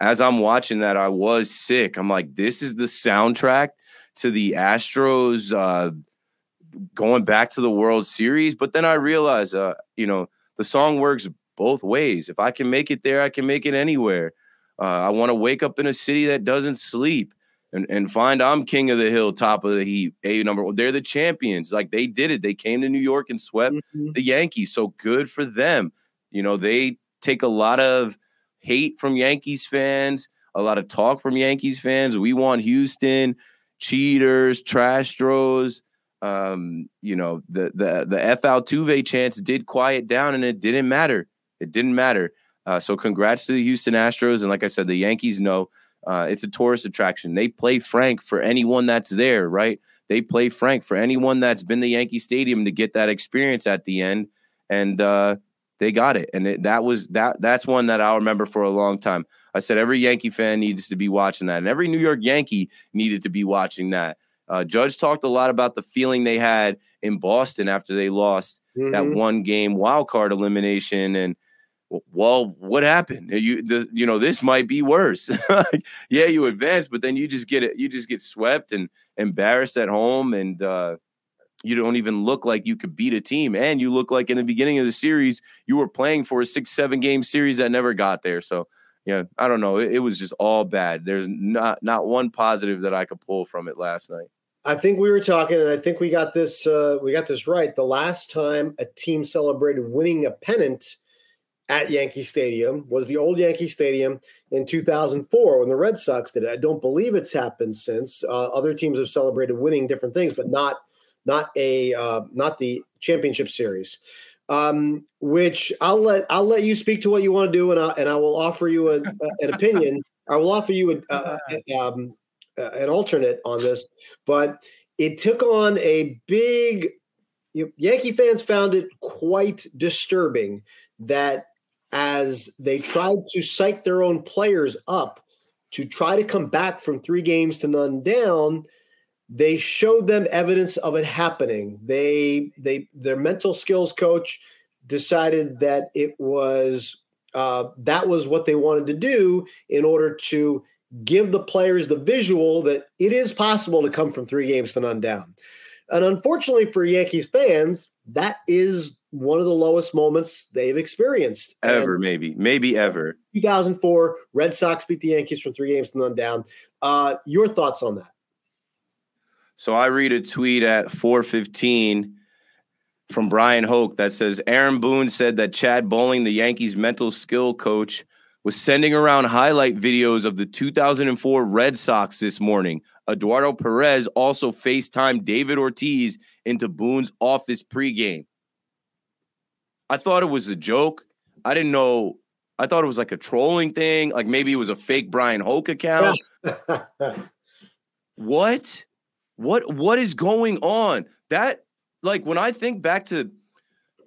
As I'm watching that, I was sick. I'm like, this is the soundtrack to the Astros uh, going back to the World Series. But then I realized, uh, you know, the song works both ways. If I can make it there, I can make it anywhere. Uh, I want to wake up in a city that doesn't sleep and, and find I'm king of the hill, top of the heap. A number one. They're the champions. Like they did it. They came to New York and swept mm-hmm. the Yankees. So good for them. You know, they take a lot of hate from Yankees fans, a lot of talk from Yankees fans. We want Houston, cheaters, trash throws. Um, you know, the the the F Altuve chance did quiet down and it didn't matter. It didn't matter. Uh, so congrats to the Houston Astros. And like I said, the Yankees know uh, it's a tourist attraction. They play Frank for anyone that's there, right? They play Frank for anyone that's been the Yankee Stadium to get that experience at the end. And uh, they got it. And it, that was that that's one that I'll remember for a long time. I said every Yankee fan needs to be watching that. And every New York Yankee needed to be watching that. Uh, Judge talked a lot about the feeling they had in Boston after they lost mm-hmm. that one game wild card elimination and well, what happened? You, the, you know, this might be worse. <laughs> yeah, you advance, but then you just get it. You just get swept and embarrassed at home, and uh, you don't even look like you could beat a team. And you look like in the beginning of the series, you were playing for a six, seven game series that never got there. So, yeah, I don't know. It, it was just all bad. There's not not one positive that I could pull from it last night. I think we were talking, and I think we got this. Uh, we got this right. The last time a team celebrated winning a pennant at Yankee Stadium was the old Yankee Stadium in 2004 when the Red Sox did it. I don't believe it's happened since. Uh, other teams have celebrated winning different things, but not not a uh, not the championship series. Um, which I'll let I'll let you speak to what you want to do, and I and I will offer you a, an opinion. <laughs> I will offer you a, a, <laughs> um, an alternate on this, but it took on a big. You know, Yankee fans found it quite disturbing that as they tried to psych their own players up to try to come back from three games to none down, they showed them evidence of it happening. They they their mental skills coach decided that it was uh, that was what they wanted to do in order to give the players the visual that it is possible to come from three games to none down. And unfortunately for Yankees fans, that is one of the lowest moments they've experienced ever, and maybe, maybe ever. 2004, Red Sox beat the Yankees from three games to none down. Uh, your thoughts on that? So I read a tweet at 415 from Bryan Hoch that says Aaron Boone said that Chad Bohling, the Yankees mental skill coach, was sending around highlight videos of the 2004 Red Sox this morning. Eduardo Perez also FaceTimed David Ortiz into Boone's office pregame. I thought it was a joke. I didn't know. I thought it was like a trolling thing. Like maybe it was a fake Bryan Hoch account. <laughs> what? What? What is going on? That like when I think back to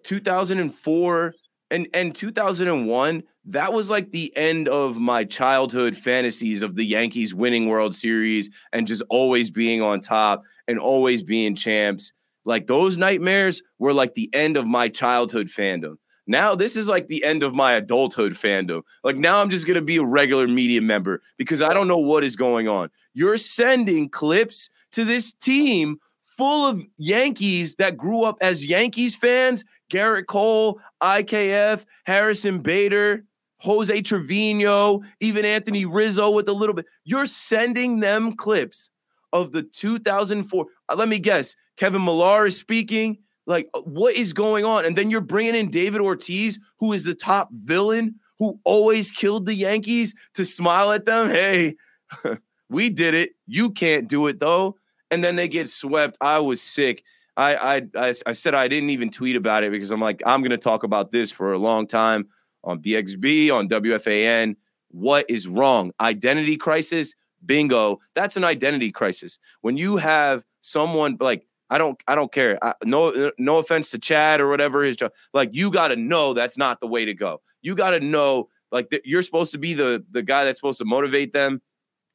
2004 and and 2001 that was like the end of my childhood fantasies of the Yankees winning World Series and just always being on top and always being champs like those nightmares were like the end of my childhood fandom. Now this is like the end of my adulthood fandom. Like now I'm just going to be a regular media member because I don't know what is going on. You're sending clips to this team full of Yankees that grew up as Yankees fans, Gerrit Cole, IKF, Harrison Bader. Jose Trevino, even Anthony Rizzo with a little bit. You're sending them clips of the 2004. Uh, let me guess. Kevin Millar is speaking. Like, uh, what is going on? And then you're bringing in David Ortiz, who is the top villain, who always killed the Yankees, to smile at them. Hey, <laughs> we did it. You can't do it though. And then they get swept. I was sick. I I I, said I didn't even tweet about it because I'm like I'm going to talk about this for a long time on BXB on WFAN. What is wrong? Identity crisis. Bingo. That's an identity crisis. When you have someone like I don't I don't care. I, no no offense to Chad or whatever his job. Like you got to know that's not the way to go. You got to know like you're supposed to be the the guy that's supposed to motivate them.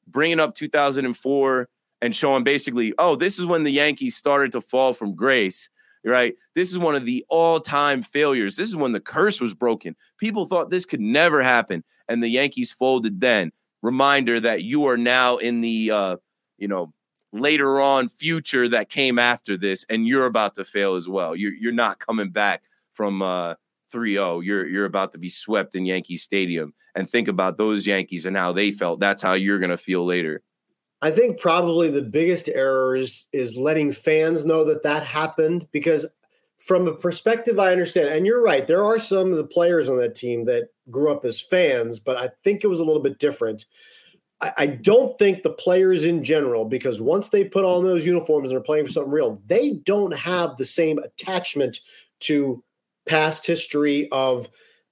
Bringing up 2004 and showing basically, oh, this is when the Yankees started to fall from grace. Right. This is one of the all time failures. This is when the curse was broken. People thought this could never happen. And the Yankees folded then. Reminder that you are now in the, uh, you know, later on future that came after this, and you're about to fail as well. You're you're not coming back from uh 3-0. You're you're about to be swept in Yankee Stadium. And think about those Yankees and how they felt. That's how you're gonna feel later. I think probably the biggest error is is letting fans know that that happened because from a perspective I understand and you're right there are some of the players on that team that grew up as fans but I think it was a little bit different I, don't think the players in general, because once they put on those uniforms and are playing for something real, they don't have the same attachment to past history of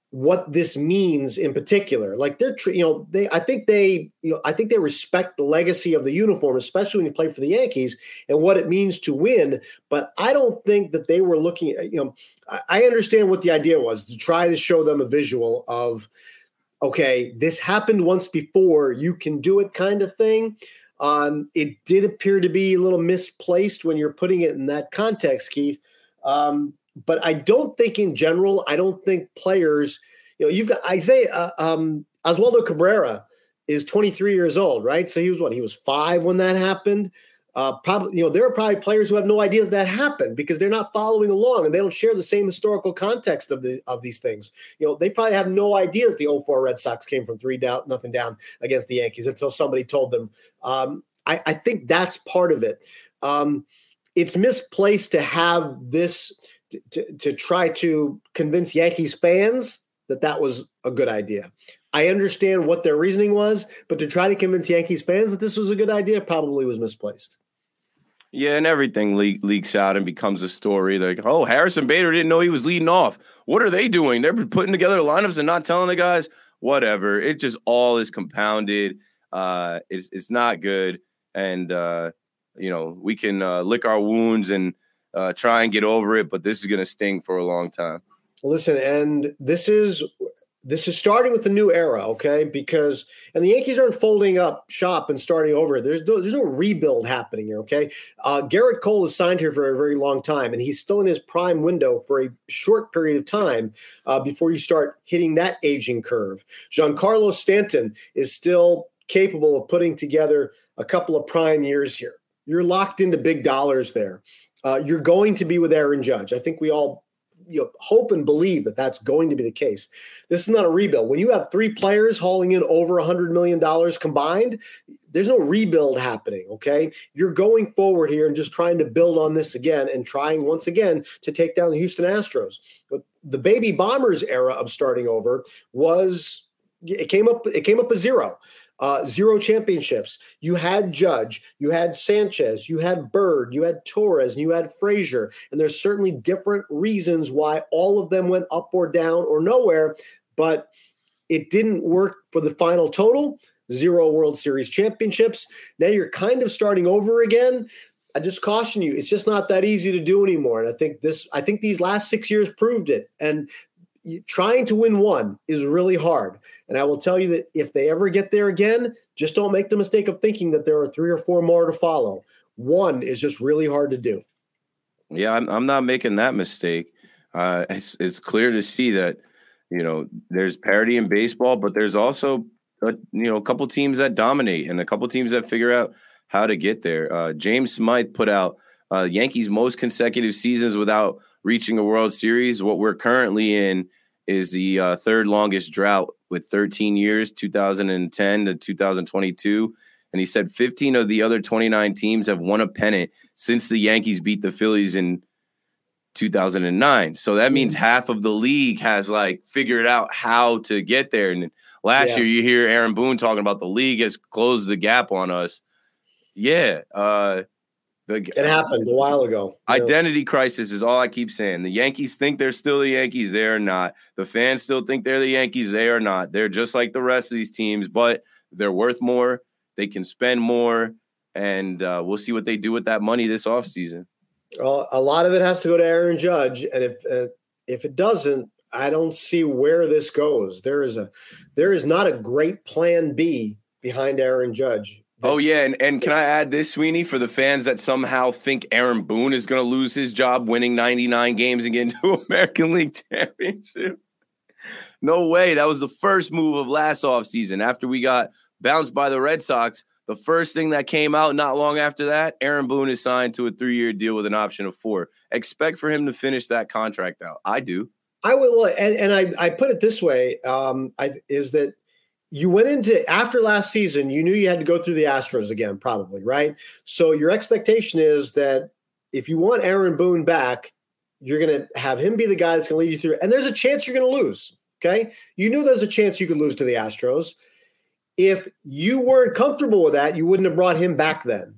what this means in particular. Like they're, you know, they, I think they, you know, I think they respect the legacy of the uniform, especially when you play for the Yankees and what it means to win. But I don't think that they were looking at, you know, I understand what the idea was to try to show them a visual of, okay, this happened once before, you can do it kind of thing. Um, it did appear to be a little misplaced when you're putting it in that context, Keith. Um, but I don't think in general, I don't think players, you know, you've got Isaiah, uh, um, Oswaldo Cabrera is 23 years old, right? So he was what? He was five when that happened. Uh, probably, you know, there are probably players who have no idea that, that happened because they're not following along and they don't share the same historical context of the of these things. You know, they probably have no idea that the 04 Red Sox came from three down, nothing down against the Yankees until somebody told them. Um, I, I, think that's part of it. Um, it's misplaced to have this to, to try to convince Yankees fans that that was a good idea. I understand what their reasoning was, but to try to convince Yankees fans that this was a good idea probably was misplaced. Yeah, and everything le- leaks out and becomes a story. Like, oh, Harrison Bader didn't know he was leading off. What are they doing? They're putting together lineups and not telling the guys. Whatever. It just all is compounded. Uh, it's it's not good, and uh, you know we can uh, lick our wounds and uh, try and get over it, but this is going to sting for a long time. Listen, and this is this is starting with the new era, okay? Because and the Yankees aren't folding up shop and starting over. There's no, there's no rebuild happening here, okay? Uh, Gerrit Cole is signed here for a very long time, and he's still in his prime window for a short period of time uh, before you start hitting that aging curve. Giancarlo Stanton is still capable of putting together a couple of prime years here. You're locked into big dollars there. Uh, you're going to be with Aaron Judge. I think we all you know, hope and believe that that's going to be the case. This is not a rebuild. When you have three players hauling in over a $100 million combined, there's no rebuild happening, okay? You're going forward here and just trying to build on this again and trying once again to take down the Houston Astros. But the baby bombers era of starting over was it came up it came up a zero uh, zero championships. You had Judge, you had Sanchez, you had Bird, you had Torres, and you had Frazier. And there's certainly different reasons why all of them went up or down or nowhere, but it didn't work for the final total. Zero World Series championships. Now you're kind of starting over again. I just caution you, it's just not that easy to do anymore. And I think this, I think these last six years proved it. And trying to win one is really hard. And I will tell you that if they ever get there again, just don't make the mistake of thinking that there are three or four more to follow. One is just really hard to do. Yeah, I'm, I'm not making that mistake. Uh, it's, it's clear to see that, you know, there's parity in baseball, but there's also, a, you know, a couple teams that dominate and a couple teams that figure out how to get there. Uh, James Smythe put out uh, Yankees' most consecutive seasons without – reaching a World Series. What we're currently in is the uh, third longest drought with 13 years, 2010 to 2022. And he said 15 of the other 29 teams have won a pennant since the Yankees beat the Phillies in 2009. So that means mm-hmm. half of the league has like figured out how to get there. And last yeah. year, you hear Aaron Boone talking about the league has closed the gap on us. Yeah. Uh, it happened a while ago. Identity know? crisis is all I keep saying. The Yankees think they're still the Yankees. They are not. The fans still think they're the Yankees. They are not. They're just like the rest of these teams, but they're worth more. They can spend more. And uh, we'll see what they do with that money this offseason. Well, a lot of it has to go to Aaron Judge. And if, uh, if it doesn't, I don't see where this goes. There is a there is not a great plan B behind Aaron Judge oh yeah, and, and can I add this, Sweeny, for the fans that somehow think Aaron Boone is going to lose his job, winning 99 games and getting to <laughs> American League Championship? No way. That was the first move of last offseason after we got bounced by the Red Sox. The first thing that came out not long after that, Aaron Boone is signed to a three-year deal with an option of four. Expect for him to finish that contract out. I do. I will, and, and I, I put it this way: um, I, is that you went into after last season, you knew you had to go through the Astros again, probably, right? So your expectation is that if you want Aaron Boone back, you're going to have him be the guy that's going to lead you through. And there's a chance you're going to lose. Okay. You knew there's a chance you could lose to the Astros. If you weren't comfortable with that, you wouldn't have brought him back then.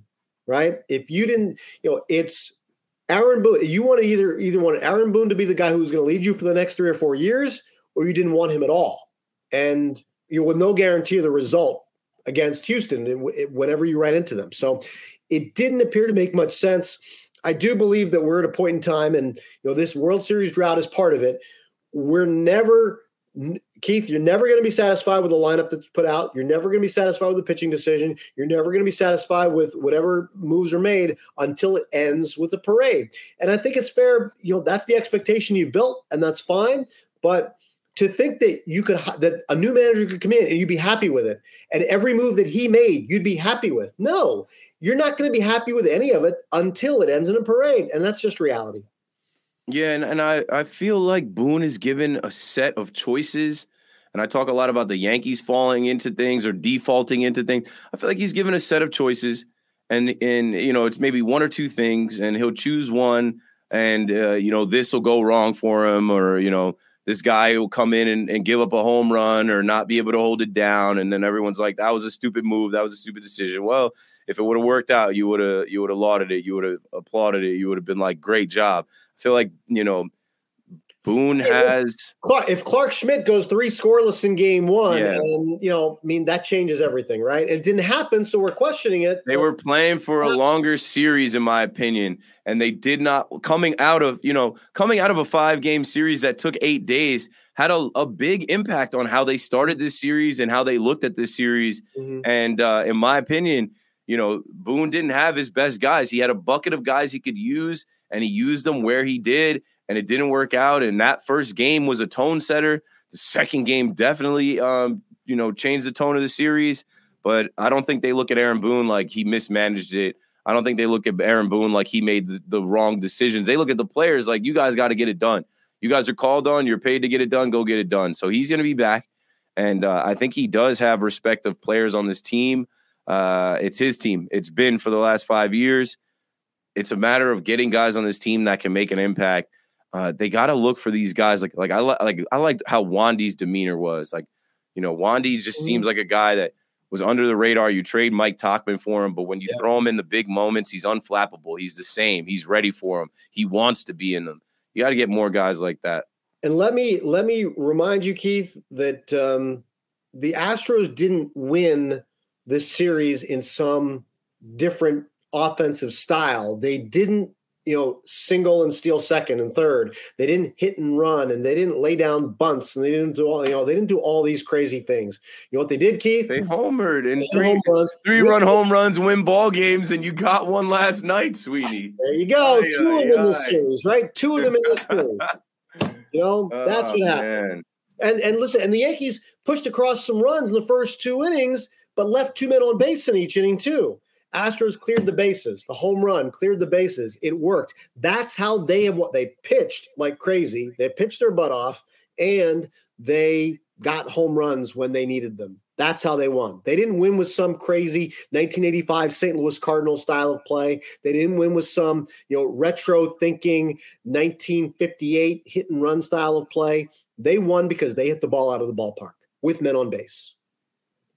Right. If you didn't, you know, it's Aaron Boone. You want to either either want Aaron Boone to be the guy who's going to lead you for the next three or four years, or you didn't want him at all. And you with no guarantee of the result against Houston whenever you ran into them. So it didn't appear to make much sense. I do believe that we're at a point in time, and you know this World Series drought is part of it. We're never, Keith. You're never going to be satisfied with the lineup that's put out. You're never going to be satisfied with the pitching decision. You're never going to be satisfied with whatever moves are made until it ends with a parade. And I think it's fair. You know that's the expectation you've built, and that's fine. But to think that you could that a new manager could come in and you'd be happy with it and every move that he made you'd be happy with no you're not going to be happy with any of it until it ends in a parade and that's just reality yeah and, and i i feel like boone is given a set of choices and i talk a lot about the yankees falling into things or defaulting into things i feel like he's given a set of choices and and you know it's maybe one or two things and he'll choose one and uh, you know this will go wrong for him or you know this guy will come in and, and give up a home run or not be able to hold it down and then everyone's like that was a stupid move. That was a stupid decision. Well if it would have worked out you would have you would have lauded it. You would have applauded it. You would have been like great job. I feel like you know Boone has. If Clarke Schmidt goes three scoreless in game one, yeah. and you know, I mean, that changes everything, right? It didn't happen, so we're questioning it. They were playing for a longer series, in my opinion, and they did not coming out of you know coming out of a five game series that took eight days had a, a big impact on how they started this series and how they looked at this series. Mm-hmm. And uh, in my opinion, you know, Boone didn't have his best guys. He had a bucket of guys he could use, and he used them where he did and it didn't work out. And that first game was a tone setter. The second game definitely, um, you know, changed the tone of the series. But I don't think they look at Aaron Boone like he mismanaged it. I don't think they look at Aaron Boone like he made the, the wrong decisions. They look at the players like you guys got to get it done. You guys are called on. You're paid to get it done. Go get it done. So he's going to be back, and uh, I think he does have respect of players on this team. Uh, it's his team. It's been for the last five years. It's a matter of getting guys on this team that can make an impact uh, they got to look for these guys. Like, like I like, I liked how Wandy's demeanor was. Like, you know, Wandy just mm-hmm. seems like a guy that was under the radar. You trade Mike Tauchman for him, but when you yeah. throw him in the big moments, he's unflappable. He's the same. He's ready for him. He wants to be in them. You got to get more guys like that. And let me let me remind you, Keith, that um, the Astros didn't win this series in some different offensive style. They didn't you know, single and steal second and third. They didn't hit and run, and they didn't lay down bunts, and they didn't do all you know. They didn't do all these crazy things. You know what they did, Keith? They homered and three home runs. three run home runs, win ball games, and you got one last night, sweetie. There you go. Aye, Two aye, of them in this series, right? Two of them in this <laughs> series. You know, that's oh, what happened. Man. And and listen, and the Yankees pushed across some runs in the first two innings, but left two men on base in each inning too. Astros cleared the bases, the home run cleared the bases. It worked. That's how they have what they pitched like crazy. They pitched their butt off and they got home runs when they needed them. That's how they won. They didn't win with some crazy 1985 St. Louis Cardinal style of play. They didn't win with some, you know, retro thinking 1958 hit and run style of play. They won because they hit the ball out of the ballpark with men on base.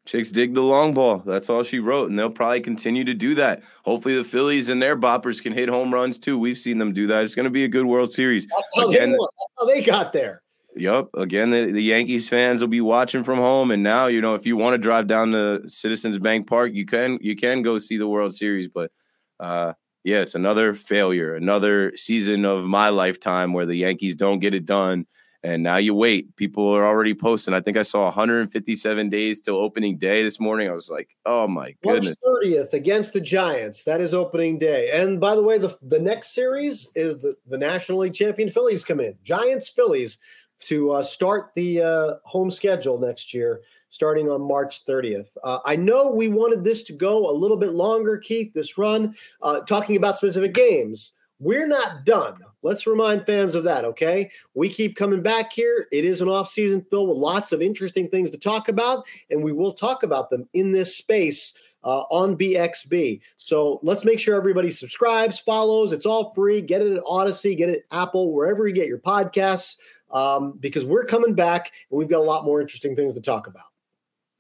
Chicks dig the long ball. That's all she wrote, and they'll probably continue to do that. Hopefully, the Phillies and their boppers can hit home runs too. We've seen them do that. It's going to be a good World Series. That's how, Again, they, That's how they got there. Yep. Again, the, the, Yankees fans will be watching from home, and now you know if you want to drive down to Citizens Bank Park, you can you can go see the World Series. But uh, yeah, it's another failure, another season of my lifetime where the Yankees don't get it done. And now you wait. People are already posting. I think I saw 157 days till opening day this morning. I was like, oh my goodness. March 30th against the Giants. That is opening day. And by the way, the, the next series is the, the National League champion Phillies come in. Giants, Phillies to uh, start the uh, home schedule next year, starting on March 30th. Uh, I know we wanted this to go a little bit longer, Keith, this run, uh, talking about specific games. We're not done. Let's remind fans of that, okay? We keep coming back here. It is an off-season filled with lots of interesting things to talk about, and we will talk about them in this space uh, on BXB. So let's make sure everybody subscribes, follows. It's all free. Get it at Audacy, get it at Apple, wherever you get your podcasts um, because we're coming back and we've got a lot more interesting things to talk about.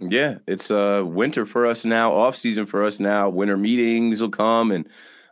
Yeah, it's uh winter for us now, off season for us now. Winter meetings will come and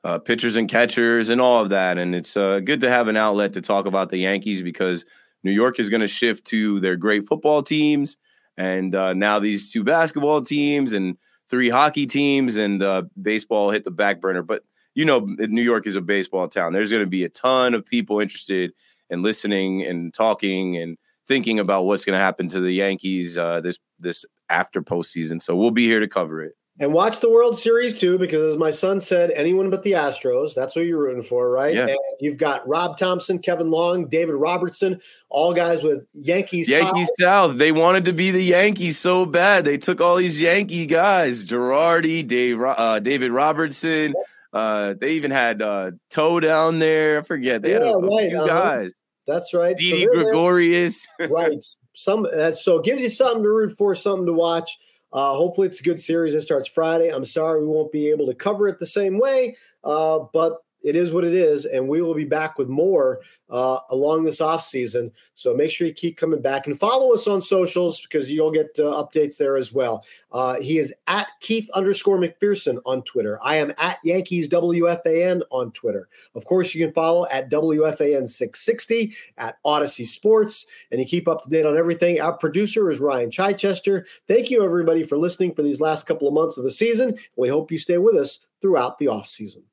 uh, pitchers and catchers and all of that, and it's uh, good to have an outlet to talk about the Yankees because New York is going to shift to their great football teams, and uh, now these two basketball teams and three hockey teams and uh, baseball hit the back burner. But you know, New York is a baseball town. There's going to be a ton of people interested and listening and talking and thinking about what's going to happen to the Yankees uh, this this after postseason. So we'll be here to cover it. And watch the World Series too, because as my son said, anyone but the Astros. That's what you're rooting for, right? Yeah. And you've got Rob Thomson, Kevin Long, David Robertson, all guys with Yankees. Yankees South. They wanted to be the Yankees so bad. They took all these Yankee guys: Girardi, Dave, uh, David Robertson. Uh, they even had uh, Toe down there. I forget. They yeah, had a, a right. few uh-huh. guys. That's right. Didi so Gregorius. <laughs> right. Some that's so it gives you something to root for, something to watch. Uh, hopefully, it's a good series. It starts Friday. I'm sorry we won't be able to cover it the same way, uh, but it is what it is, and we will be back with more uh, along this off season. So make sure you keep coming back and follow us on socials because you'll get uh, updates there as well. Uh, he is at Keith underscore McPherson on Twitter. I am at Yankees WFAN on Twitter. Of course, you can follow at WFAN 660 at Audacy Sports, and you keep up to date on everything. Our producer is Ryan Chichester. Thank you, everybody, for listening for these last couple of months of the season. We hope you stay with us throughout the off season.